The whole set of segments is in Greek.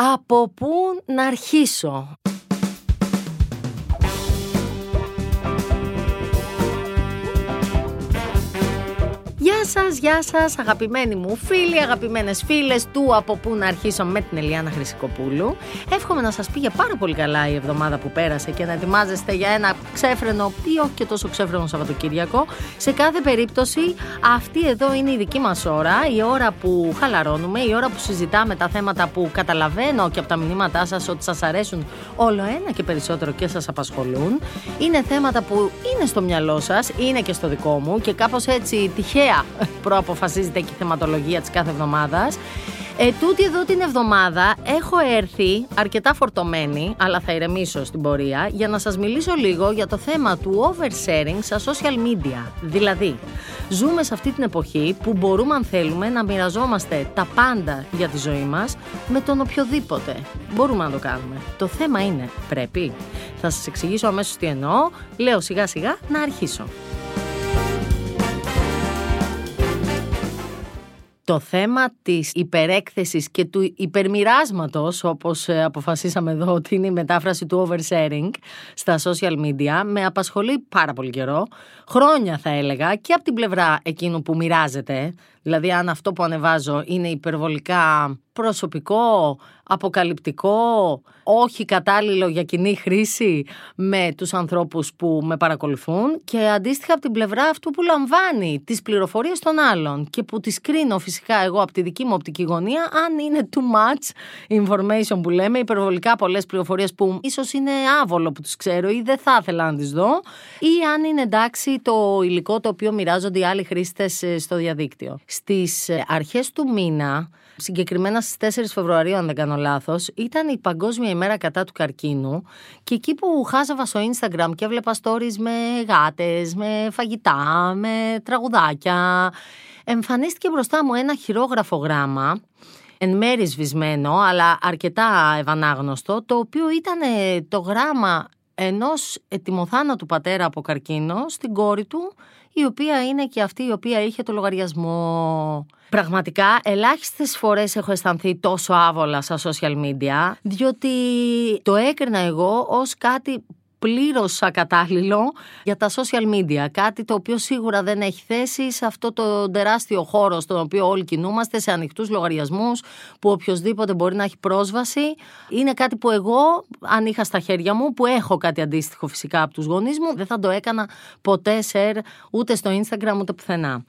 Από πού να αρχίσω; Σας, γεια σας αγαπημένοι μου φίλοι, αγαπημένες φίλες του από πού να αρχίσω με την Ελιάνα Χρυσικοπούλου. Εύχομαι να σας πήγε πάρα πολύ καλά η εβδομάδα που πέρασε και να ετοιμάζεστε για ένα ξέφρενο ή όχι και τόσο ξέφρενο Σαββατοκύριακο. Σε κάθε περίπτωση αυτή εδώ είναι η δική μας ώρα, η ώρα που χαλαρώνουμε, η ώρα που συζητάμε τα θέματα που καταλαβαίνω και από τα μηνύματά σας ότι σας αρέσουν όλο ένα και περισσότερο και σας απασχολούν. Είναι θέματα που είναι στο μυαλό σας, είναι και στο δικό μου και κάπως έτσι τυχαία προαποφασίζεται και η θεματολογία της κάθε εβδομάδας. Ε, τούτη εδώ την εβδομάδα έχω έρθει αρκετά φορτωμένη, αλλά θα ηρεμήσω στην πορεία, για να σας μιλήσω λίγο για το θέμα του oversharing στα social media. Δηλαδή, ζούμε σε αυτή την εποχή που μπορούμε αν θέλουμε να μοιραζόμαστε τα πάντα για τη ζωή μας με τον οποιοδήποτε. Μπορούμε να το κάνουμε. Το θέμα είναι, πρέπει. Θα σας εξηγήσω αμέσως τι εννοώ. Λέω σιγά σιγά να αρχίσω. Το θέμα της υπερέκθεσης και του υπερμοιράσματος, όπως ε, αποφασίσαμε εδώ ότι είναι η μετάφραση του oversharing στα social media, με απασχολεί πάρα πολύ καιρό. Χρόνια θα έλεγα και από την πλευρά εκείνου που μοιράζεται, δηλαδή αν αυτό που ανεβάζω είναι υπερβολικά προσωπικό, αποκαλυπτικό, όχι κατάλληλο για κοινή χρήση με τους ανθρώπους που με παρακολουθούν και αντίστοιχα από την πλευρά αυτού που λαμβάνει τις πληροφορίες των άλλων και που τις κρίνω φυσικά εγώ από τη δική μου οπτική γωνία αν είναι too much information που λέμε, υπερβολικά πολλές πληροφορίες που ίσως είναι άβολο που τους ξέρω ή δεν θα ήθελα να τις δω ή αν είναι εντάξει το υλικό το οποίο μοιράζονται οι άλλοι χρήστες ε, στο διαδίκτυο. Στις ε, αρχές του μήνα συγκεκριμένα στις 4 Φεβρουαρίου αν δεν κάνω λάθος, ήταν η Παγκόσμια ημέρα κατά του καρκίνου και εκεί που χάζαβα στο Instagram και έβλεπα stories με γάτες, με φαγητά, με τραγουδάκια, εμφανίστηκε μπροστά μου ένα χειρόγραφο γράμμα εν μέρη σβησμένο, αλλά αρκετά ευανάγνωστο, το οποίο ήταν το γράμμα ενός ετοιμοθάνατου πατέρα από καρκίνο στην κόρη του, η οποία είναι και αυτή η οποία είχε το λογαριασμό. Πραγματικά, ελάχιστες φορές έχω αισθανθεί τόσο άβολα στα social media, διότι το έκρινα εγώ ως κάτι πλήρως ακατάλληλο για τα social media. Κάτι το οποίο σίγουρα δεν έχει θέση σε αυτό το τεράστιο χώρο στον οποίο όλοι κινούμαστε, σε ανοιχτούς λογαριασμούς, που οποιοδήποτε μπορεί να έχει πρόσβαση. Είναι κάτι που εγώ, αν είχα στα χέρια μου, που έχω κάτι αντίστοιχο φυσικά από τους γονείς μου, δεν θα το έκανα ποτέ share ούτε στο Instagram ούτε πουθενά.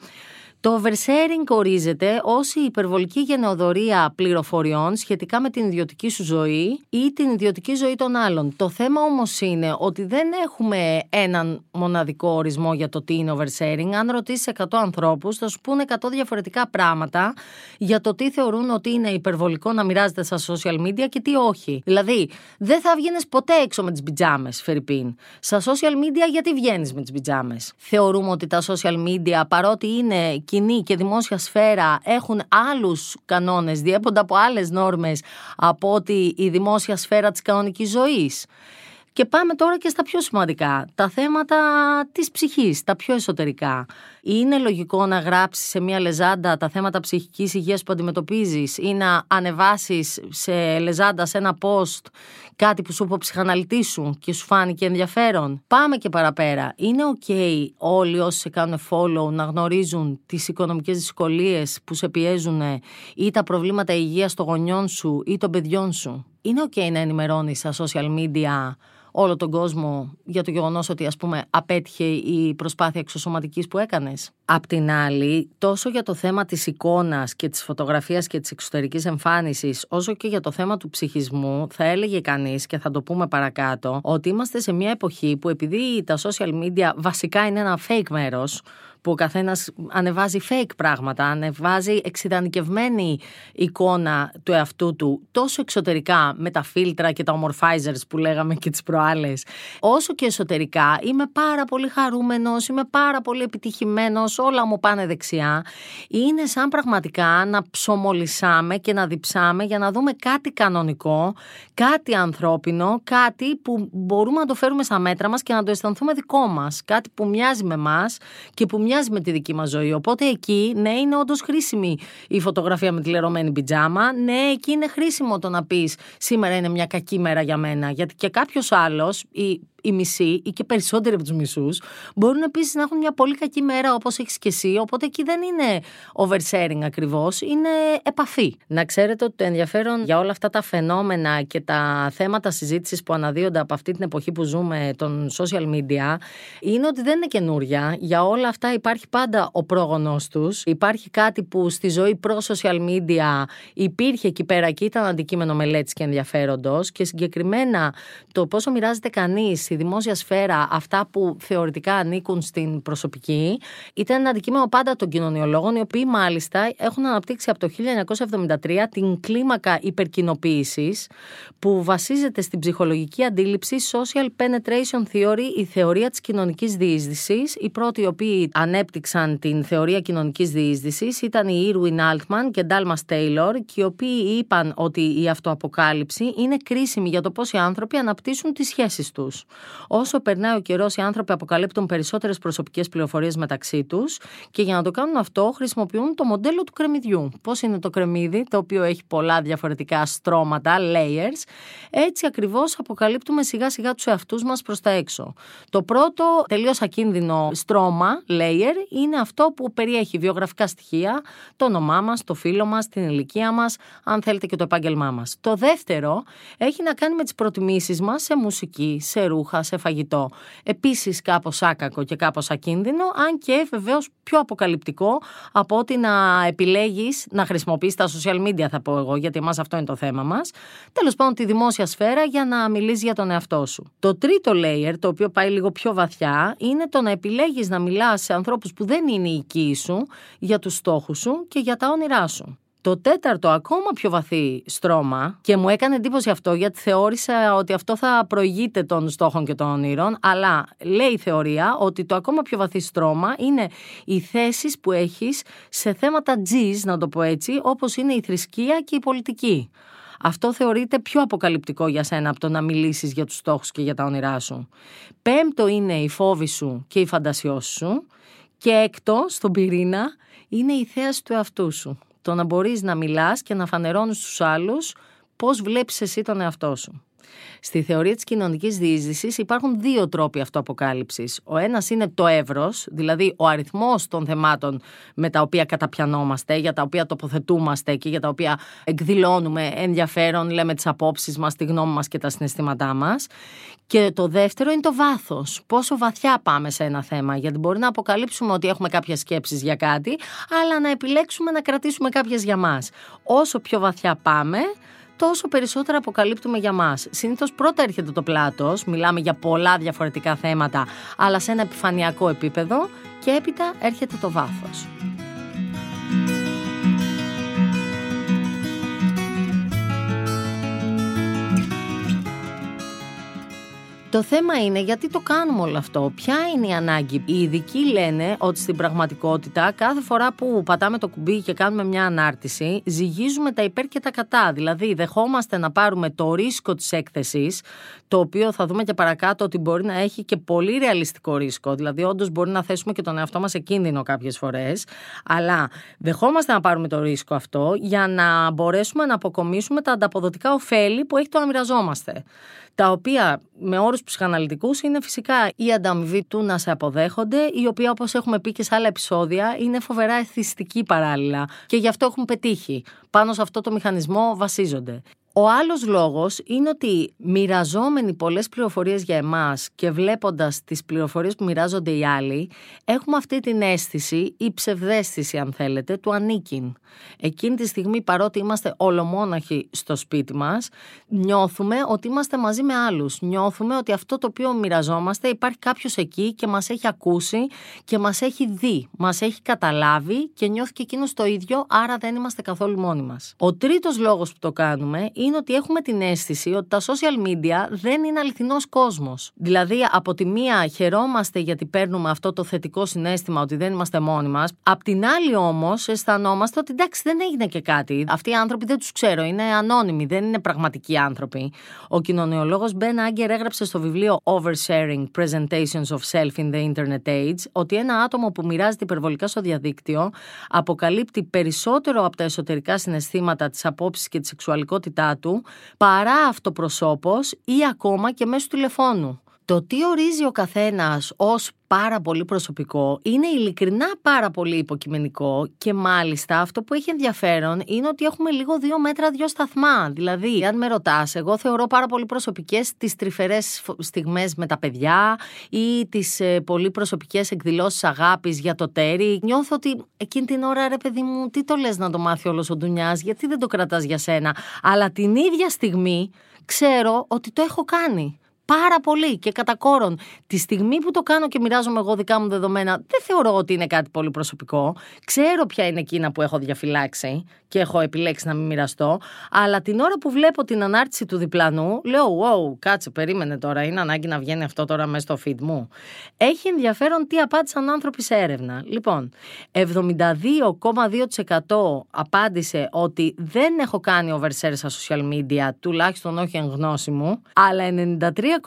Το oversharing ορίζεται ως η υπερβολική γενεοδορία πληροφοριών σχετικά με την ιδιωτική σου ζωή ή την ιδιωτική ζωή των άλλων. Το θέμα όμως είναι ότι δεν έχουμε έναν μοναδικό ορισμό για το τι είναι oversharing. Αν ρωτήσεις 100 ανθρώπους, θα σου πούνε 100 διαφορετικά πράγματα για το τι θεωρούν ότι είναι υπερβολικό να μοιράζεται στα social media και τι όχι. Δηλαδή, δεν θα βγαίνεις ποτέ έξω με τις πιτζάμες, Φερρυπίν. Στα social media, γιατί βγαίνεις με τις πιτζάμες; Θεωρούμε ότι τα social media, παρότι είναι κοινή και δημόσια σφαίρα έχουν άλλους κανόνες, διέπονται από άλλες νόρμες από ότι η δημόσια σφαίρα της κανονικής ζωής. Και πάμε τώρα και στα πιο σημαντικά, τα θέματα της ψυχής, τα πιο εσωτερικά. Είναι λογικό να γράψεις σε μια λεζάντα τα θέματα ψυχικής υγείας που αντιμετωπίζεις ή να ανεβάσεις σε λεζάντα, σε ένα post κάτι που σου είπε ο ψυχαναλυτή σου και σου φάνηκε ενδιαφέρον. Πάμε και παραπέρα. Είναι ok όλοι όσοι σε κάνουν follow να γνωρίζουν τις οικονομικές δυσκολίες που σε πιέζουν ή τα προβλήματα υγείας των γονιών σου ή των παιδιών σου; Είναι ok να ενημερώνεις στα social media όλο τον κόσμο για το γεγονός ότι ας πούμε απέτυχε η προσπάθεια εξωσωματικής που έκανες; Απ' την άλλη, τόσο για το θέμα της εικόνας και της φωτογραφίας και της εξωτερικής εμφάνισης, όσο και για το θέμα του ψυχισμού, θα έλεγε κανείς και θα το πούμε παρακάτω, ότι είμαστε σε μια εποχή που επειδή τα social media βασικά είναι ένα fake μέρος, που ο καθένας ανεβάζει fake πράγματα, ανεβάζει εξειδανικευμένη εικόνα του εαυτού του, τόσο εξωτερικά με τα φίλτρα και τα ομορφάιζερς που λέγαμε και τις προάλλες, όσο και εσωτερικά είμαι πάρα πολύ χαρούμενος, είμαι πάρα πολύ επιτυχημένος, όλα μου πάνε δεξιά. Είναι σαν πραγματικά να ψωμολισάμε και να διψάμε για να δούμε κάτι κανονικό, κάτι ανθρώπινο, κάτι που μπορούμε να το φέρουμε στα μέτρα μας και να το αισθανθούμε δικό μας, κάτι που μοιάζει με μας και που μοιάζει με τη δική μας ζωή. Οπότε εκεί, ναι, είναι όντως χρήσιμη η φωτογραφία με τη λερωμένη πιτζάμα. Ναι, εκεί είναι χρήσιμο το να πεις σήμερα είναι μια κακή μέρα για μένα. Γιατί και κάποιος άλλος, ή οι μισοί ή και περισσότεροι από τους μισούς μπορούν επίσης να έχουν μια πολύ κακή μέρα όπως έχεις και εσύ. Οπότε εκεί δεν είναι oversharing ακριβώς, είναι επαφή. Να ξέρετε ότι το ενδιαφέρον για όλα αυτά τα φαινόμενα και τα θέματα συζήτησης που αναδύονται από αυτή την εποχή που ζούμε των social media είναι ότι δεν είναι καινούρια. Για όλα αυτά υπάρχει πάντα ο πρόγονός τους. Υπάρχει κάτι που στη ζωή προ social media υπήρχε εκεί πέρα και ήταν αντικείμενο μελέτης και ενδιαφέροντος. Και συγκεκριμένα το πόσο μοιράζεται κανείς στη δημόσια σφαίρα αυτά που θεωρητικά ανήκουν στην προσωπική ήταν ένα αντικείμενο πάντα των κοινωνιολόγων, οι οποίοι μάλιστα έχουν αναπτύξει από το 1973 την κλίμακα υπερκοινοποίησης που βασίζεται στην ψυχολογική αντίληψη Social Penetration Theory, η θεωρία της κοινωνικής διείσδυσης. Οι πρώτοι οι οποίοι ανέπτυξαν την θεωρία κοινωνικής διείσδυσης ήταν οι Irwin Altman και Dalmas Taylor, και οι οποίοι είπαν ότι η αυτοαποκάλυψη είναι κρίσιμη για το πώς οι άνθρωποι αναπτύσσουν τις σχέσεις τους. Όσο περνάει ο καιρός, οι άνθρωποι αποκαλύπτουν περισσότερες προσωπικές πληροφορίες μεταξύ τους και για να το κάνουν αυτό χρησιμοποιούν το μοντέλο του κρεμμυδιού. Πώς είναι το κρεμμύδι, το οποίο έχει πολλά διαφορετικά στρώματα, layers. Έτσι ακριβώς αποκαλύπτουμε σιγά σιγά τους εαυτούς μας προς τα έξω. Το πρώτο τελείως ακίνδυνο στρώμα, layer, είναι αυτό που περιέχει βιογραφικά στοιχεία, το όνομά μας, το φίλο μας, την ηλικία μας, αν θέλετε και το επάγγελμά μας. Το δεύτερο έχει να κάνει με τις προτιμήσεις μας σε μουσική, σε ρούχα, σε φαγητό. Επίσης, κάπως άκακο και κάπως ακίνδυνο, αν και βεβαίως πιο αποκαλυπτικό από ότι να επιλέγεις να χρησιμοποιείς τα social media, θα πω εγώ, γιατί εμάς αυτό είναι το θέμα μας. Τέλος πάντων, τη δημόσια σφαίρα για να μιλήσεις για τον εαυτό σου. Το τρίτο layer, το οποίο πάει λίγο πιο βαθιά, είναι το να επιλέγεις να μιλάς σε ανθρώπους που δεν είναι οι οικοί σου για τους στόχους σου και για τα όνειρά σου. Το τέταρτο, ακόμα πιο βαθύ στρώμα, και μου έκανε εντύπωση αυτό γιατί θεώρησα ότι αυτό θα προηγείται των στόχων και των όνειρων, αλλά λέει η θεωρία ότι το ακόμα πιο βαθύ στρώμα είναι οι θέσεις που έχεις σε θέματα G's, να το πω έτσι, όπως είναι η θρησκεία και η πολιτική. Αυτό θεωρείται πιο αποκαλυπτικό για σένα από το να μιλήσεις για τους στόχους και για τα όνειρά σου. Πέμπτο είναι η φόβη σου και η φαντασιώση σου. Και έκτο, στον πυρήνα, είναι η θέαση του εαυτού σου το να μπορείς να μιλάς και να φανερώνεις στους άλλους πώς βλέπεις εσύ τον εαυτό σου. Στη θεωρία της κοινωνικής διείσδυσης υπάρχουν δύο τρόποι αυτοαποκάλυψης. Ο ένας είναι το εύρος, δηλαδή ο αριθμός των θεμάτων με τα οποία καταπιανόμαστε, για τα οποία τοποθετούμαστε και για τα οποία εκδηλώνουμε ενδιαφέρον, λέμε τις απόψεις μας, τη γνώμη μας και τα συναισθήματά μας. Και το δεύτερο είναι το βάθος. Πόσο βαθιά πάμε σε ένα θέμα, γιατί μπορεί να αποκαλύψουμε ότι έχουμε κάποιες σκέψεις για κάτι, αλλά να επιλέξουμε να κρατήσουμε κάποιες για μας. Όσο πιο βαθιά πάμε, τόσο περισσότερα αποκαλύπτουμε για μας. Συνήθως πρώτα έρχεται το πλάτος, μιλάμε για πολλά διαφορετικά θέματα, αλλά σε ένα επιφανειακό επίπεδο, και έπειτα έρχεται το βάθος. Το θέμα είναι γιατί το κάνουμε όλο αυτό. Ποια είναι η ανάγκη; Οι ειδικοί λένε ότι στην πραγματικότητα κάθε φορά που πατάμε το κουμπί και κάνουμε μια ανάρτηση, ζυγίζουμε τα υπέρ και τα κατά. Δηλαδή, δεχόμαστε να πάρουμε το ρίσκο της έκθεσης, το οποίο θα δούμε και παρακάτω ότι μπορεί να έχει και πολύ ρεαλιστικό ρίσκο. Δηλαδή, όντως μπορεί να θέσουμε και τον εαυτό μας σε κίνδυνο κάποιες φορές. Αλλά δεχόμαστε να πάρουμε το ρίσκο αυτό για να μπορέσουμε να αποκομίσουμε τα ανταποδοτικά ωφέλη που έχει το να μοιραζόμαστε τα οποία με όρους ψυχαναλυτικούς είναι φυσικά η ανταμοιβή του να σε αποδέχονται, η οποία όπως έχουμε πει και σε άλλα επεισόδια είναι φοβερά εθιστική παράλληλα και γι' αυτό έχουν πετύχει. Πάνω σε αυτό το μηχανισμό βασίζονται. Ο άλλος λόγος είναι ότι μοιραζόμενοι πολλές πληροφορίες για εμάς και βλέποντας τις πληροφορίες που μοιράζονται οι άλλοι, έχουμε αυτή την αίσθηση ή ψευδέστηση αν θέλετε του ανήκειν. Εκείνη τη στιγμή παρότι είμαστε ολομόναχοι στο σπίτι μας, νιώθουμε ότι είμαστε μαζί με άλλους. Νιώθουμε ότι αυτό το οποίο μοιραζόμαστε υπάρχει κάποιος εκεί και μας έχει ακούσει και μας έχει δει, μας έχει καταλάβει και νιώθει και εκείνος το ίδιο, άρα δεν είμαστε καθόλου μόνοι μας. Ο τρίτος λόγος που το κάνουμε είναι ότι έχουμε την αίσθηση ότι τα social media δεν είναι αληθινός κόσμος. Δηλαδή, από τη μία χαιρόμαστε γιατί παίρνουμε αυτό το θετικό συνέστημα ότι δεν είμαστε μόνοι μας. Απ' την άλλη, όμως, αισθανόμαστε ότι εντάξει, δεν έγινε και κάτι. Αυτοί οι άνθρωποι δεν τους ξέρω, είναι ανώνυμοι, δεν είναι πραγματικοί άνθρωποι. Ο κοινωνιολόγος Μπεν Άγκερ έγραψε στο βιβλίο Oversharing Presentations of Self in the Internet Age ότι ένα άτομο που μοιράζεται υπερβολικά στο διαδίκτυο αποκαλύπτει περισσότερο από τα εσωτερικά συναισθήματα, τις απόψεις και τη σεξουαλικότητά του παρά αυτοπροσώπος ή ακόμα και μέσω τηλεφώνου. Το τι ορίζει ο καθένας ως πάρα πολύ προσωπικό είναι ειλικρινά πάρα πολύ υποκειμενικό και μάλιστα αυτό που έχει ενδιαφέρον είναι ότι έχουμε λίγο δύο μέτρα, δύο σταθμά. Δηλαδή, αν με ρωτάς, εγώ θεωρώ πάρα πολύ προσωπικές τις τρυφερές στιγμές με τα παιδιά ή τις ε, πολύ προσωπικές εκδηλώσεις αγάπης για το τέρι. Νιώθω ότι εκείνη την ώρα, ρε παιδί μου, τι το λες να το μάθει όλος ο Ντουνιάς, γιατί δεν το κρατάς για σένα. Αλλά την ίδια στιγμή ξέρω ότι το έχω κάνει πάρα πολύ και κατά κόρον. Τη στιγμή που το κάνω και μοιράζομαι εγώ δικά μου δεδομένα, δεν θεωρώ ότι είναι κάτι πολύ προσωπικό. Ξέρω ποια είναι εκείνα που έχω διαφυλάξει και έχω επιλέξει να μην μοιραστώ. Αλλά την ώρα που βλέπω την ανάρτηση του διπλανού, λέω: Wow, κάτσε, περίμενε τώρα. Είναι ανάγκη να βγαίνει αυτό τώρα μέσα στο feed μου. Έχει ενδιαφέρον τι απάντησαν άνθρωποι σε έρευνα. Λοιπόν, 72,2% απάντησε ότι δεν έχω κάνει overshare στα social media, τουλάχιστον όχι εν γνώση μου, αλλά 93,6%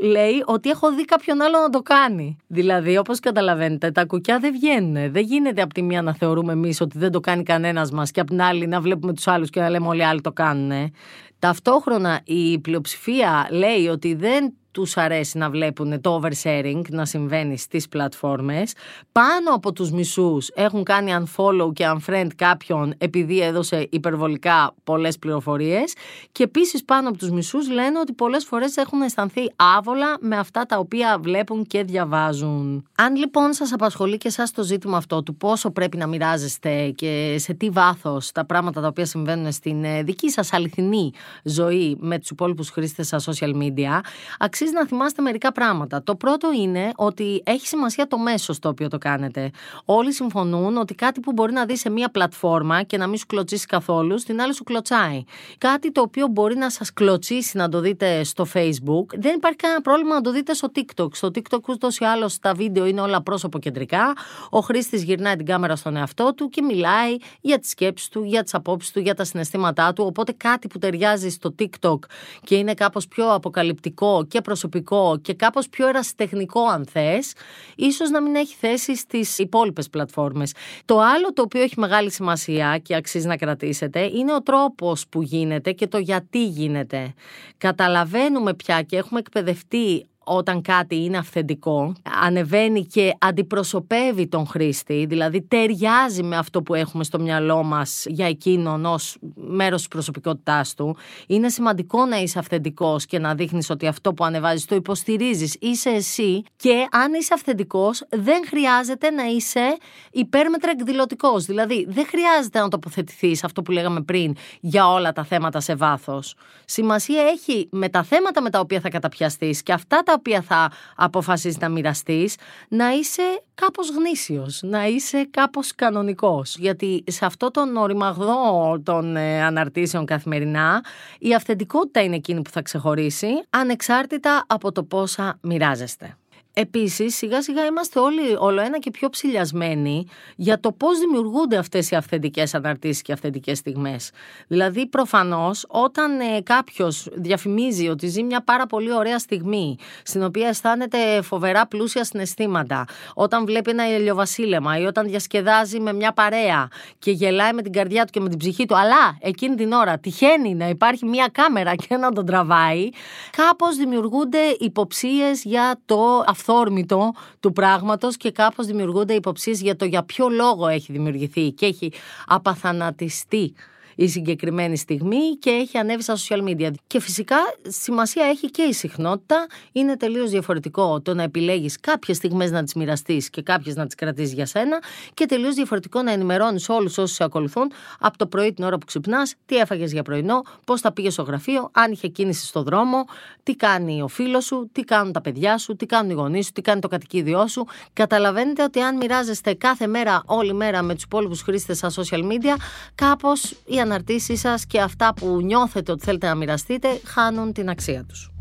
λέει ότι έχω δει κάποιον άλλο να το κάνει. Δηλαδή, όπως καταλαβαίνετε, τα κουκιά δεν βγαίνουν. Δεν γίνεται από τη μία να θεωρούμε εμείς ότι δεν το κάνει κανένας μας και από την άλλη να βλέπουμε τους άλλους και να λέμε όλοι οι άλλοι το κάνουν. Ταυτόχρονα η πλειοψηφία λέει ότι δεν τους αρέσει να βλέπουν το oversharing να συμβαίνει στις πλατφόρμες. Πάνω από τους μισούς έχουν κάνει unfollow και unfriend κάποιον επειδή έδωσε υπερβολικά πολλές πληροφορίες και επίσης πάνω από τους μισούς λένε ότι πολλές φορές έχουν αισθανθεί άβολα με αυτά τα οποία βλέπουν και διαβάζουν. Αν λοιπόν σας απασχολεί και εσάς το ζήτημα αυτό του πόσο πρέπει να μοιράζεστε και σε τι βάθος τα πράγματα τα οποία συμβαίνουν στην ε, δική σας αληθινή ζωή με τους υπόλοιπους χρήστες στα social media, αξίζει να θυμάστε μερικά πράγματα. Το πρώτο είναι ότι έχει σημασία το μέσο στο οποίο το κάνετε. Όλοι συμφωνούν ότι κάτι που μπορεί να δεις σε μία πλατφόρμα και να μην σου κλωτσίσει καθόλου, στην άλλη σου κλωτσάει. Κάτι το οποίο μπορεί να σας κλωτσίσει να το δείτε στο Facebook, δεν υπάρχει κανένα πρόβλημα να το δείτε στο TikTok. Στο TikTok ούτως ή άλλως τα βίντεο είναι όλα πρόσωπο κεντρικά. Ο χρήστης γυρνάει την κάμερα στον εαυτό του και μιλάει για τις σκέψεις του, για τις απόψεις του, για τα συναισθήματά του. Οπότε κάτι που ταιριάζει στο TikTok και είναι κάπως πιο αποκαλυπτικό και προσωπικό και κάπως πιο ερασιτεχνικό αν θες, ίσως να μην έχει θέση στις υπόλοιπες πλατφόρμες. Το άλλο το οποίο έχει μεγάλη σημασία και αξίζει να κρατήσετε είναι ο τρόπος που γίνεται και το γιατί γίνεται. Καταλαβαίνουμε πια και έχουμε εκπαιδευτεί όταν κάτι είναι αυθεντικό, ανεβαίνει και αντιπροσωπεύει τον χρήστη, δηλαδή ταιριάζει με αυτό που έχουμε στο μυαλό μας για εκείνον ως μέρος της προσωπικότητάς του. Είναι σημαντικό να είσαι αυθεντικός και να δείχνεις ότι αυτό που ανεβάζεις το υποστηρίζεις, είσαι εσύ και αν είσαι αυθεντικός δεν χρειάζεται να είσαι υπέρμετρα εκδηλωτικός. Δηλαδή δεν χρειάζεται να τοποθετηθείς αυτό που λέγαμε πριν για όλα τα θέματα σε βάθος. Σημασία έχει με τα θέματα με τα οποία θα καταπιαστείς και αυτά τα οποία θα αποφασίσεις να μοιραστείς, να είσαι κάπως γνήσιος, να είσαι κάπως κανονικός. Γιατί σε αυτό τον οριμαγδό των ε, αναρτήσεων καθημερινά, η αυθεντικότητα είναι εκείνη που θα ξεχωρίσει, ανεξάρτητα από το πόσα μοιράζεστε. Επίσης, σιγά σιγά είμαστε όλοι όλο ένα και πιο ψηλιασμένοι για το πώς δημιουργούνται αυτές οι αυθεντικές αναρτήσεις και αυθεντικές στιγμές. Δηλαδή, προφανώς, όταν ε, κάποιος διαφημίζει ότι ζει μια πάρα πολύ ωραία στιγμή, στην οποία αισθάνεται φοβερά πλούσια συναισθήματα, όταν βλέπει ένα ηλιοβασίλεμα ή όταν διασκεδάζει με μια παρέα και γελάει με την καρδιά του και με την ψυχή του, αλλά εκείνη την ώρα τυχαίνει να υπάρχει μια κάμερα και να τον τραβάει, κάπως δημιουργούνται υποψίες για το αυθεντικό αυθόρμητο του πράγματος και κάπως δημιουργούνται υποψίες για το για ποιο λόγο έχει δημιουργηθεί και έχει απαθανατιστεί η συγκεκριμένη στιγμή και έχει ανέβει στα social media. Και φυσικά σημασία έχει και η συχνότητα. Είναι τελείως διαφορετικό το να επιλέγεις κάποιες στιγμές να τις μοιραστείς και κάποιες να τις κρατήσεις για σένα και τελείως διαφορετικό να ενημερώνεις όλους όσους σε ακολουθούν από το πρωί την ώρα που ξυπνάς, τι έφαγες για πρωινό, πώς θα πήγες στο γραφείο, αν είχε κίνηση στο δρόμο, τι κάνει ο φίλος σου, τι κάνουν τα παιδιά σου, τι κάνουν οι γονείς σου, τι κάνει το κατοικίδιό σου. Καταλαβαίνετε ότι αν μοιράζεστε κάθε μέρα, όλη μέρα με τους υπόλοιπους χρήστες στα social media, κάπως η αναρτήσεις σας και αυτά που νιώθετε ότι θέλετε να μοιραστείτε χάνουν την αξία τους.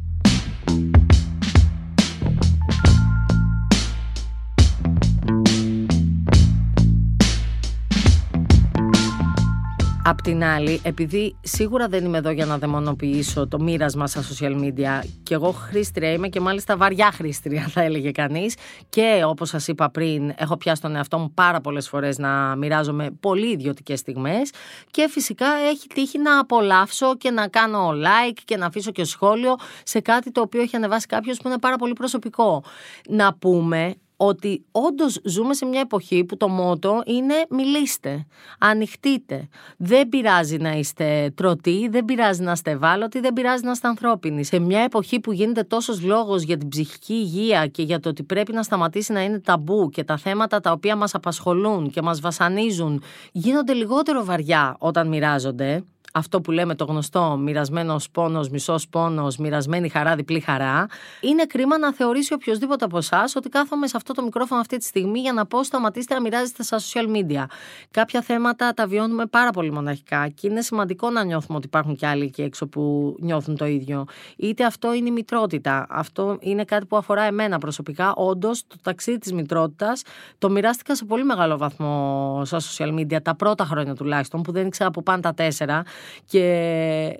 Απ' την άλλη, επειδή σίγουρα δεν είμαι εδώ για να δαιμονοποιήσω το μοίρασμα στα social media και εγώ χρήστρια είμαι και μάλιστα βαριά χρήστρια θα έλεγε κανείς και όπως σας είπα πριν έχω πιάσει τον εαυτό μου πάρα πολλές φορές να μοιράζομαι πολύ ιδιωτικές στιγμές και φυσικά έχει τύχει να απολαύσω και να κάνω like και να αφήσω και σχόλιο σε κάτι το οποίο έχει ανεβάσει κάποιος που είναι πάρα πολύ προσωπικό. Να πούμε ότι όντως ζούμε σε μια εποχή που το μότο είναι μιλήστε, ανοιχτείτε. Δεν πειράζει να είστε τρωτοί, δεν πειράζει να είστε ευάλωτοι, δεν πειράζει να είστε ανθρώπινοι. Σε μια εποχή που γίνεται τόσος λόγος για την ψυχική υγεία και για το ότι πρέπει να σταματήσει να είναι ταμπού και τα θέματα τα οποία μας απασχολούν και μας βασανίζουν γίνονται λιγότερο βαριά όταν μοιράζονται αυτό που λέμε το γνωστό μοιρασμένος πόνος, μισός πόνος, μοιρασμένη χαρά, διπλή χαρά, είναι κρίμα να θεωρήσει οποιοδήποτε από εσά ότι κάθομαι σε αυτό το μικρόφωνο αυτή τη στιγμή για να πω σταματήστε να μοιράζεστε στα social media. Κάποια θέματα τα βιώνουμε πάρα πολύ μοναχικά και είναι σημαντικό να νιώθουμε ότι υπάρχουν και άλλοι εκεί έξω που νιώθουν το ίδιο. Είτε αυτό είναι η μητρότητα. Αυτό είναι κάτι που αφορά εμένα προσωπικά. Όντως, το ταξίδι της μητρότητας το μοιράστηκα σε πολύ μεγάλο βαθμό στα social media, τα πρώτα χρόνια τουλάχιστον, που δεν ήξερα από πάντα τέσσερα και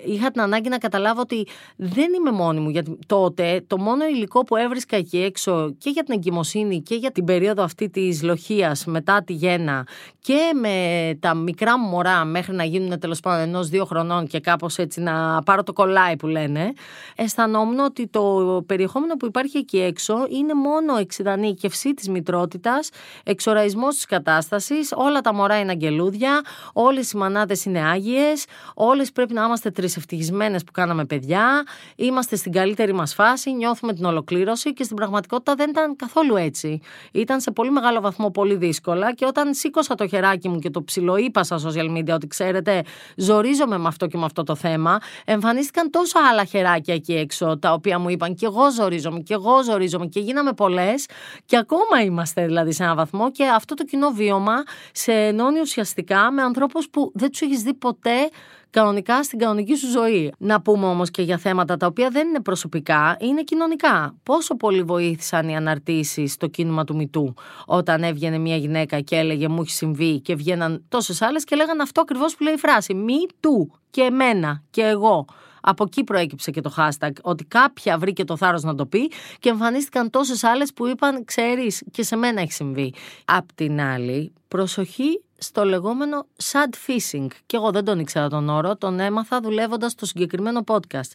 είχα την ανάγκη να καταλάβω ότι δεν είμαι μόνη μου. Γιατί τότε το μόνο υλικό που έβρισκα εκεί έξω και για την εγκυμοσύνη και για την περίοδο αυτή της λοχεία μετά τη γέννα και με τα μικρά μου μωρά μέχρι να γίνουν τέλος πάντων ενός δύο χρονών και κάπως έτσι να πάρω το κολλάι που λένε, αισθανόμουν ότι το περιεχόμενο που υπάρχει εκεί έξω είναι μόνο εξειδανίκευση της μητρότητας, εξοραϊσμός της κατάστασης, όλα τα μωρά είναι αγγελούδια, όλες οι μανάδες είναι άγιες, Όλες πρέπει να είμαστε τρισευτυχισμένες που κάναμε παιδιά, είμαστε στην καλύτερη μας φάση, νιώθουμε την ολοκλήρωση και στην πραγματικότητα δεν ήταν καθόλου έτσι. Ήταν σε πολύ μεγάλο βαθμό πολύ δύσκολα και όταν σήκωσα το χεράκι μου και το ψιλοείπα στα social media ότι ξέρετε, ζορίζομαι με αυτό και με αυτό το θέμα, εμφανίστηκαν τόσα άλλα χεράκια εκεί έξω τα οποία μου είπαν και εγώ ζορίζομαι και εγώ ζορίζομαι και γίναμε πολλές και ακόμα είμαστε δηλαδή σε ένα βαθμό και αυτό το κοινό βίωμα σε ενώνει ουσιαστικά με ανθρώπους που δεν τους έχεις δει ποτέ κανονικά στην κανονική σου ζωή. Να πούμε όμως και για θέματα τα οποία δεν είναι προσωπικά, είναι κοινωνικά. Πόσο πολύ βοήθησαν οι αναρτήσεις στο κίνημα του Μητού, όταν έβγαινε μια γυναίκα και έλεγε Μου έχει συμβεί, και βγαίναν τόσες άλλες και λέγανε αυτό ακριβώς που λέει η φράση. Μη του και εμένα και εγώ. Από εκεί προέκυψε και το hashtag, ότι κάποια βρήκε το θάρρος να το πει και εμφανίστηκαν τόσες άλλες που είπαν, ξέρεις, και σε μένα έχει συμβεί. Απ' την άλλη, προσοχή στο λεγόμενο sad fishing. Και εγώ δεν τον ήξερα τον όρο, τον έμαθα δουλεύοντας στο συγκεκριμένο podcast.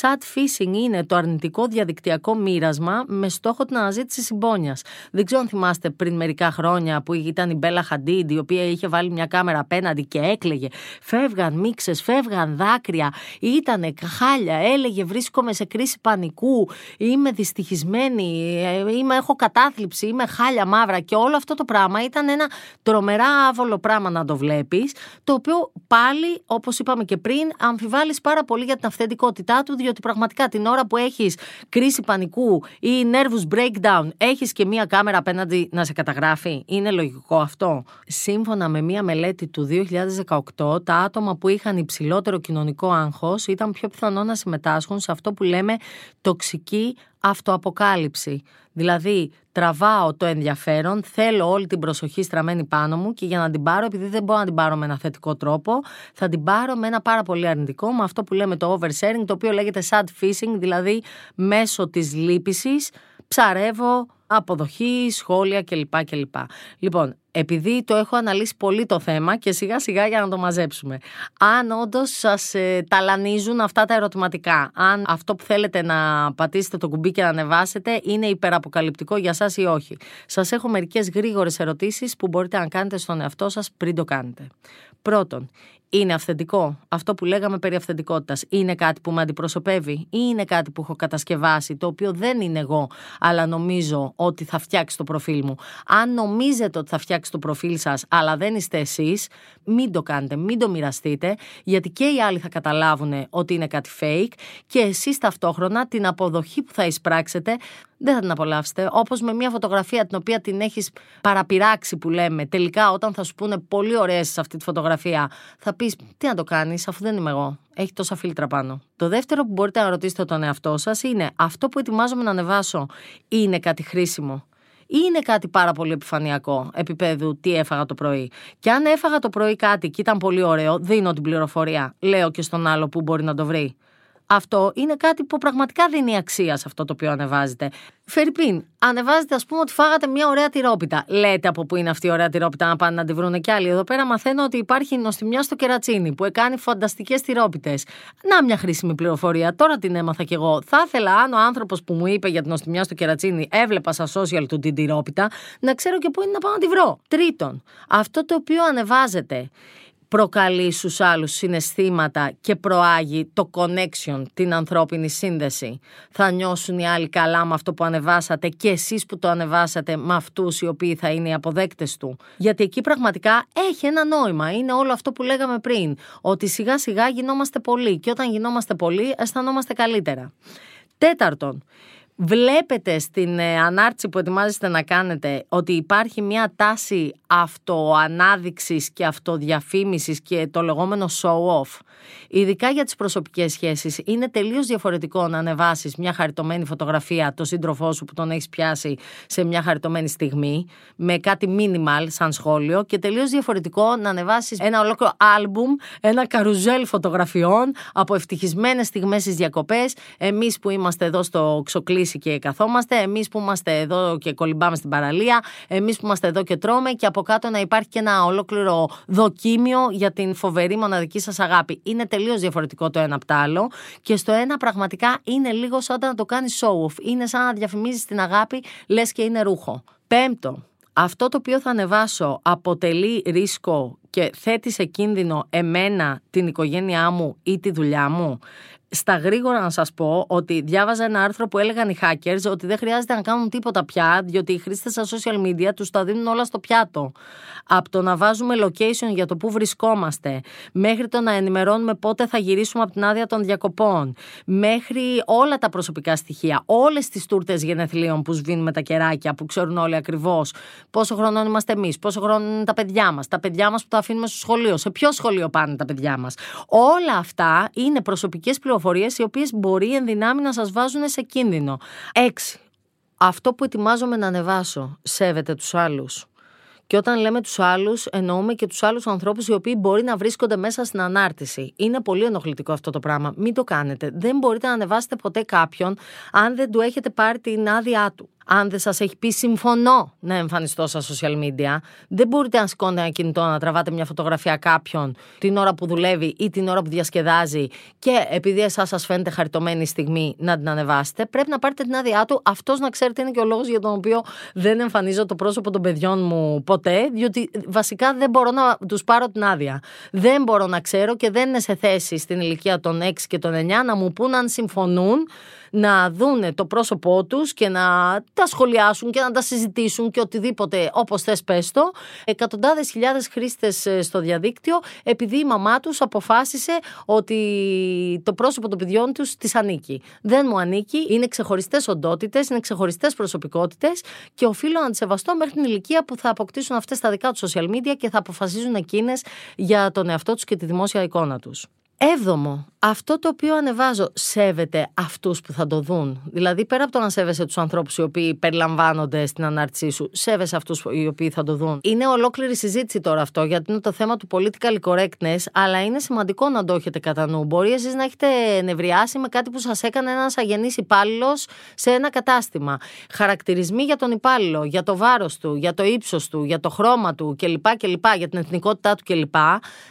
Sad fishing είναι το αρνητικό διαδικτυακό μοίρασμα με στόχο την αναζήτηση συμπόνιας. Δεν ξέρω αν θυμάστε πριν μερικά χρόνια που ήταν η Μπέλα Χαντίντ, η οποία είχε βάλει μια κάμερα απέναντι και έκλαιγε. Φεύγαν μίξες, φεύγαν δάκρυα, ήταν χάλια, έλεγε βρίσκομαι σε κρίση πανικού, είμαι δυστυχισμένη, ε, είμαι, έχω κατάθλιψη, είμαι χάλια μαύρα και όλο αυτό το πράγμα ήταν ένα τρομερά άβολο πράγμα να το βλέπεις, το οποίο πάλι, όπως είπαμε και πριν, αμφιβάλλεις πάρα πολύ για την αυθεντικότητά του, διότι πραγματικά την ώρα που έχεις κρίση πανικού ή nervous breakdown, έχεις και μία κάμερα απέναντι να σε καταγράφει; Είναι λογικό αυτό; Σύμφωνα με μία μελέτη του 2018, τα άτομα που είχαν υψηλότερο κοινωνικό άγχος ήταν πιο πιθανό να συμμετάσχουν σε αυτό που λέμε τοξική αυτοαποκάλυψη. Δηλαδή, τραβάω το ενδιαφέρον, θέλω όλη την προσοχή στραμμένη πάνω μου και για να την πάρω, επειδή δεν μπορώ να την πάρω με ένα θετικό τρόπο, θα την πάρω με ένα πάρα πολύ αρνητικό, με αυτό που λέμε το oversharing, το οποίο λέγεται sad fishing, δηλαδή μέσω της λύπησης ψαρεύω αποδοχή, σχόλια κλπ. κλπ. Λοιπόν, επειδή το έχω αναλύσει πολύ το θέμα και σιγά σιγά για να το μαζέψουμε. Αν όντως σας ε, ταλανίζουν αυτά τα ερωτηματικά, αν αυτό που θέλετε να πατήσετε το κουμπί και να ανεβάσετε είναι υπεραποκαλυπτικό για σας ή όχι. Σας έχω μερικές γρήγορες ερωτήσεις που μπορείτε να κάνετε στον εαυτό σας πριν το κάνετε. Πρώτον, είναι αυθεντικό; Αυτό που λέγαμε περί αυθεντικότητας είναι κάτι που με αντιπροσωπεύει ή είναι κάτι που έχω κατασκευάσει, το οποίο δεν είναι εγώ, αλλά νομίζω ότι θα φτιάξει το προφίλ μου. Αν νομίζετε ότι θα φτιάξει το προφίλ σας, αλλά δεν είστε εσείς, μην το κάνετε, μην το μοιραστείτε, γιατί και οι άλλοι θα καταλάβουν ότι είναι κάτι fake και εσείς ταυτόχρονα την αποδοχή που θα εισπράξετε δεν θα την απολαύσετε. Όπως με μια φωτογραφία την οποία την έχεις παραπειράξει, που λέμε, τελικά όταν θα σου πούνε πολύ ωραίε σε αυτή τη φωτογραφία, θα πεις τι να το κάνεις, αφού δεν είμαι εγώ. Έχει τόσα φίλτρα πάνω. Το δεύτερο που μπορείτε να ρωτήσετε τον εαυτό σας είναι αυτό που ετοιμάζομαι να ανεβάσω είναι κάτι χρήσιμο ή είναι κάτι πάρα πολύ επιφανειακό επίπεδου τι έφαγα το πρωί. Και αν έφαγα το πρωί κάτι και ήταν πολύ ωραίο, δίνω την πληροφορία. Λέω και στον άλλο που μπορεί να το βρει αυτό είναι κάτι που πραγματικά δίνει αξία σε αυτό το οποίο ανεβάζετε. Φερρυπίν, ανεβάζετε ας πούμε ότι φάγατε μια ωραία τυρόπιτα. Λέτε από πού είναι αυτή η ωραία τυρόπιτα να πάνε να τη βρουν κι άλλοι. Εδώ πέρα μαθαίνω ότι υπάρχει νοστιμιά στο κερατσίνι που έκανε φανταστικές τυρόπιτες. Να μια χρήσιμη πληροφορία. Τώρα την έμαθα κι εγώ. Θα ήθελα αν ο άνθρωπος που μου είπε για την νοστιμιά στο κερατσίνι έβλεπα στα social του την τυρόπιτα, να ξέρω και πού είναι να πάω να τη βρω. Τρίτον, αυτό το οποίο ανεβάζετε προκαλεί στους άλλους συναισθήματα και προάγει το connection, την ανθρώπινη σύνδεση. Θα νιώσουν οι άλλοι καλά με αυτό που ανεβάσατε και εσείς που το ανεβάσατε με αυτούς οι οποίοι θα είναι οι αποδέκτες του. Γιατί εκεί πραγματικά έχει ένα νόημα. Είναι όλο αυτό που λέγαμε πριν, ότι σιγά σιγά γινόμαστε πολλοί και όταν γινόμαστε πολλοί αισθανόμαστε καλύτερα. Τέταρτον, Βλέπετε στην ε, ανάρτηση που ετοιμάζεστε να κάνετε ότι υπάρχει μια τάση αυτοανάδειξης και αυτοδιαφήμισης και το λεγόμενο show-off. Ειδικά για τις προσωπικές σχέσεις είναι τελείως διαφορετικό να ανεβάσεις μια χαριτωμένη φωτογραφία το σύντροφό σου που τον έχεις πιάσει σε μια χαριτωμένη στιγμή με κάτι minimal σαν σχόλιο και τελείως διαφορετικό να ανεβάσεις ένα ολόκληρο άλμπουμ, ένα καρουζέλ φωτογραφιών από ευτυχισμένες στιγμές στις διακοπές εμείς που είμαστε εδώ στο ξοκλήσι και καθόμαστε, εμείς που είμαστε εδώ και κολυμπάμε στην παραλία, εμείς που είμαστε εδώ και τρώμε και από κάτω να υπάρχει και ένα ολόκληρο δοκίμιο για την φοβερή μοναδική σας αγάπη. Είναι τελείως διαφορετικό το ένα από το άλλο και στο ένα πραγματικά είναι λίγο σαν να το κάνεις show off. Είναι σαν να διαφημίζεις την αγάπη, λες και είναι ρούχο. Πέμπτο, αυτό το οποίο θα ανεβάσω αποτελεί ρίσκο και θέτει σε κίνδυνο εμένα, την οικογένειά μου ή τη δουλειά μου; Στα γρήγορα να σας πω ότι διάβαζα ένα άρθρο που έλεγαν οι hackers ότι δεν χρειάζεται να κάνουν τίποτα πια διότι οι χρήστες στα social media τους τα δίνουν όλα στο πιάτο. Από το να βάζουμε location για το που βρισκόμαστε μέχρι το να ενημερώνουμε πότε θα γυρίσουμε από την άδεια των διακοπών μέχρι όλα τα προσωπικά στοιχεία, όλες τις τούρτες γενεθλίων που σβήνουμε τα κεράκια που ξέρουν όλοι ακριβώς πόσο χρονών είμαστε εμείς, πόσο χρόνο είναι τα παιδιά μας, τα παιδιά μας που τα αφήνουμε στο σχολείο, σε ποιο σχολείο πάνε τα παιδιά μας. Όλα αυτά είναι προσωπικές πληροφορίες πληροφορίες οι οποίες μπορεί εν δυνάμει να σας βάζουν σε κίνδυνο. 6. Αυτό που ετοιμάζομαι να ανεβάσω σέβεται τους άλλους. Και όταν λέμε τους άλλους, εννοούμε και τους άλλους ανθρώπους οι οποίοι μπορεί να βρίσκονται μέσα στην ανάρτηση. Είναι πολύ ενοχλητικό αυτό το πράγμα. Μην το κάνετε. Δεν μπορείτε να ανεβάσετε ποτέ κάποιον αν δεν του έχετε πάρει την άδειά του αν δεν σας έχει πει συμφωνώ να εμφανιστώ στα social media, δεν μπορείτε να σηκώνετε ένα κινητό να τραβάτε μια φωτογραφία κάποιον την ώρα που δουλεύει ή την ώρα που διασκεδάζει και επειδή εσάς σας φαίνεται χαριτωμένη στιγμή να την ανεβάσετε. Πρέπει να πάρετε την άδειά του. Αυτός να ξέρετε είναι και ο λόγος για τον οποίο δεν εμφανίζω το πρόσωπο των παιδιών μου ποτέ, διότι βασικά δεν μπορώ να τους πάρω την άδεια. Δεν μπορώ να ξέρω και δεν είναι σε θέση στην ηλικία των 6 και των 9 να μου πούν αν συμφωνούν να δούνε το πρόσωπό τους και να τα σχολιάσουν και να τα συζητήσουν και οτιδήποτε όπως θες πες το. Εκατοντάδες χιλιάδες χρήστες ε, στο διαδίκτυο επειδή η μαμά τους αποφάσισε ότι το πρόσωπο των παιδιών τους της ανήκει. Δεν μου ανήκει, είναι ξεχωριστές οντότητες, είναι ξεχωριστές προσωπικότητες και οφείλω να τις σεβαστώ μέχρι την ηλικία που θα αποκτήσουν αυτές τα δικά τους social media και θα αποφασίζουν εκείνες για τον εαυτό τους και τη δημόσια εικόνα τους. Έβδομο, αυτό το οποίο ανεβάζω σέβεται αυτούς που θα το δουν. Δηλαδή πέρα από το να σέβεσαι τους ανθρώπους οι οποίοι περιλαμβάνονται στην ανάρτησή σου, σέβεσαι αυτούς οι οποίοι θα το δουν. Είναι ολόκληρη συζήτηση τώρα αυτό γιατί είναι το θέμα του political correctness, αλλά είναι σημαντικό να το έχετε κατά νου. Μπορεί εσείς να έχετε νευριάσει με κάτι που σας έκανε ένας αγενής υπάλληλος σε ένα κατάστημα. Χαρακτηρισμοί για τον υπάλληλο, για το βάρος του, για το ύψος του, για το χρώμα του κλπ. κλπ για την εθνικότητά του κλπ.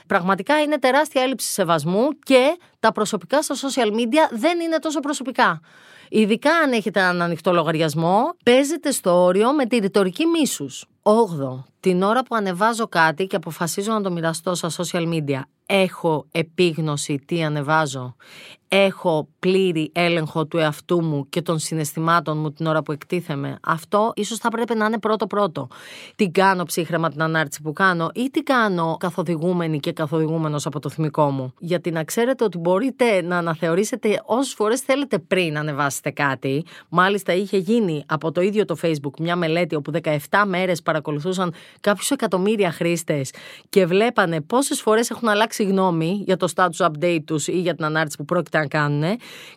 Πραγματικά είναι τεράστια έλλειψη σεβασμού και τα προσωπικά στα social media δεν είναι τόσο προσωπικά. Ειδικά αν έχετε έναν ανοιχτό λογαριασμό, παίζετε στο όριο με τη ρητορική μίσους. 8. Την ώρα που ανεβάζω κάτι και αποφασίζω να το μοιραστώ στα social media, έχω επίγνωση τι ανεβάζω. Έχω πλήρη έλεγχο του εαυτού μου και των συναισθημάτων μου την ώρα που εκτίθεμαι. Αυτό ίσως θα πρέπει να είναι πρώτο-πρώτο. Την κάνω ψύχρεμα την ανάρτηση που κάνω ή την κάνω καθοδηγούμενη και καθοδηγούμενος από το θυμικό μου. Γιατί να ξέρετε ότι μπορείτε να αναθεωρήσετε όσες φορές θέλετε πριν ανεβάσετε κάτι. Μάλιστα είχε γίνει από το ίδιο το Facebook μια μελέτη όπου 17 μέρες παρακολουθούσαν κάποιους εκατομμύρια χρήστες και βλέπανε πόσες φορές έχουν αλλάξει γνώμη για το status update τους ή για την ανάρτηση που πρόκειται να κάνουν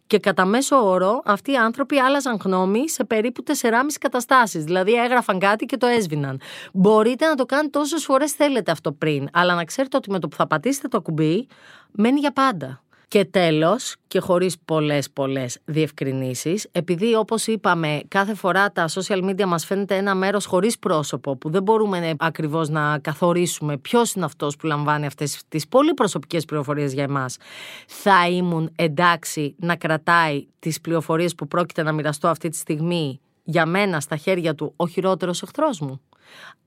και κατά μέσο όρο αυτοί οι άνθρωποι άλλαζαν γνώμη σε περίπου 4,5 καταστάσεις. Δηλαδή έγραφαν κάτι και το έσβηναν. Μπορείτε να το κάνετε όσες φορές θέλετε αυτό πριν, αλλά να ξέρετε ότι με το που θα πατήσετε το κουμπί μένει για πάντα. Και τέλος, και χωρίς πολλές πολλές διευκρινήσεις, επειδή όπως είπαμε κάθε φορά τα social media μας φαίνεται ένα μέρος χωρίς πρόσωπο, που δεν μπορούμε ακριβώς να καθορίσουμε ποιος είναι αυτός που λαμβάνει αυτές τις πολύ προσωπικές πληροφορίες για εμάς, θα ήμουν εντάξει να κρατάει τις πληροφορίες που πρόκειται να μοιραστώ αυτή τη στιγμή για μένα στα χέρια του ο χειρότερος εχθρός μου;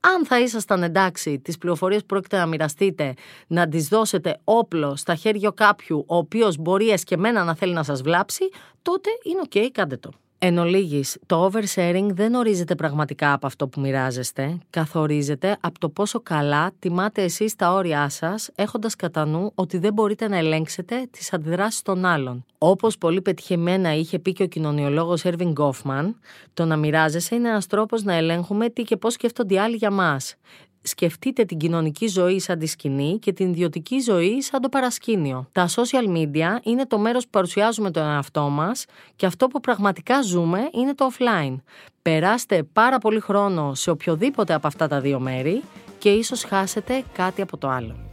Αν θα ήσασταν εντάξει τις πληροφορίες που πρόκειται να μοιραστείτε, να τις δώσετε όπλο στα χέρια κάποιου ο οποίος μπορεί εσκεμμένα να θέλει να σας βλάψει, τότε είναι οκ, κάντε το. Εν ολίγοις, το oversharing δεν ορίζεται πραγματικά από αυτό που μοιράζεστε, καθορίζεται από το πόσο καλά τιμάτε εσείς τα όρια σας, έχοντας κατά νου ότι δεν μπορείτε να ελέγξετε τις αντιδράσεις των άλλων. Όπως πολύ πετυχημένα είχε πει και ο κοινωνιολόγος Έρβιν Γκόφμαν, το να μοιράζεσαι είναι ένας τρόπος να ελέγχουμε τι και πώς σκέφτονται οι άλλοι για μας σκεφτείτε την κοινωνική ζωή σαν τη σκηνή και την ιδιωτική ζωή σαν το παρασκήνιο. Τα social media είναι το μέρος που παρουσιάζουμε τον εαυτό μας και αυτό που πραγματικά ζούμε είναι το offline. Περάστε πάρα πολύ χρόνο σε οποιοδήποτε από αυτά τα δύο μέρη και ίσως χάσετε κάτι από το άλλο.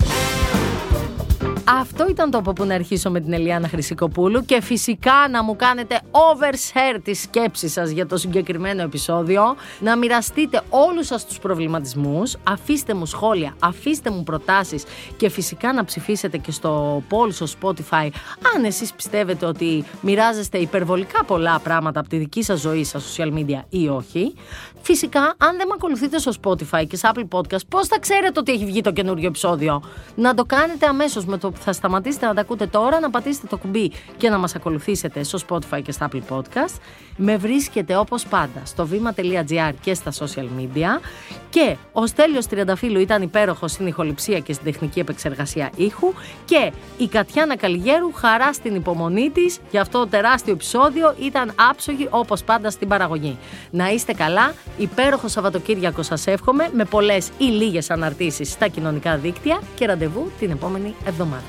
Αυτό ήταν το από που να αρχίσω με την Ελιάνα Χρυσικοπούλου και φυσικά να μου κάνετε overshare τη σκέψη σας για το συγκεκριμένο επεισόδιο, να μοιραστείτε όλους σας τους προβληματισμούς, αφήστε μου σχόλια, αφήστε μου προτάσεις και φυσικά να ψηφίσετε και στο poll στο Spotify αν εσείς πιστεύετε ότι μοιράζεστε υπερβολικά πολλά πράγματα από τη δική σας ζωή στα social media ή όχι. Φυσικά, αν δεν με ακολουθείτε στο Spotify και σε Apple Podcast, πώς θα ξέρετε ότι έχει βγει το καινούριο επεισόδιο; Να το κάνετε αμέσως με το θα σταματήσετε να τα ακούτε τώρα, να πατήσετε το κουμπί και να μας ακολουθήσετε στο Spotify και στα Apple Podcast. Με βρίσκετε όπως πάντα στο βήμα.gr και στα social media και ο Στέλιος Τριανταφύλου ήταν υπέροχος στην ηχοληψία και στην τεχνική επεξεργασία ήχου και η Κατιάνα Καλιγέρου χαρά στην υπομονή της για αυτό το τεράστιο επεισόδιο ήταν άψογη όπως πάντα στην παραγωγή. Να είστε καλά, υπέροχο Σαββατοκύριακο σας εύχομαι με πολλές ή λίγες αναρτήσεις στα κοινωνικά δίκτυα και ραντεβού την επόμενη εβδομάδα.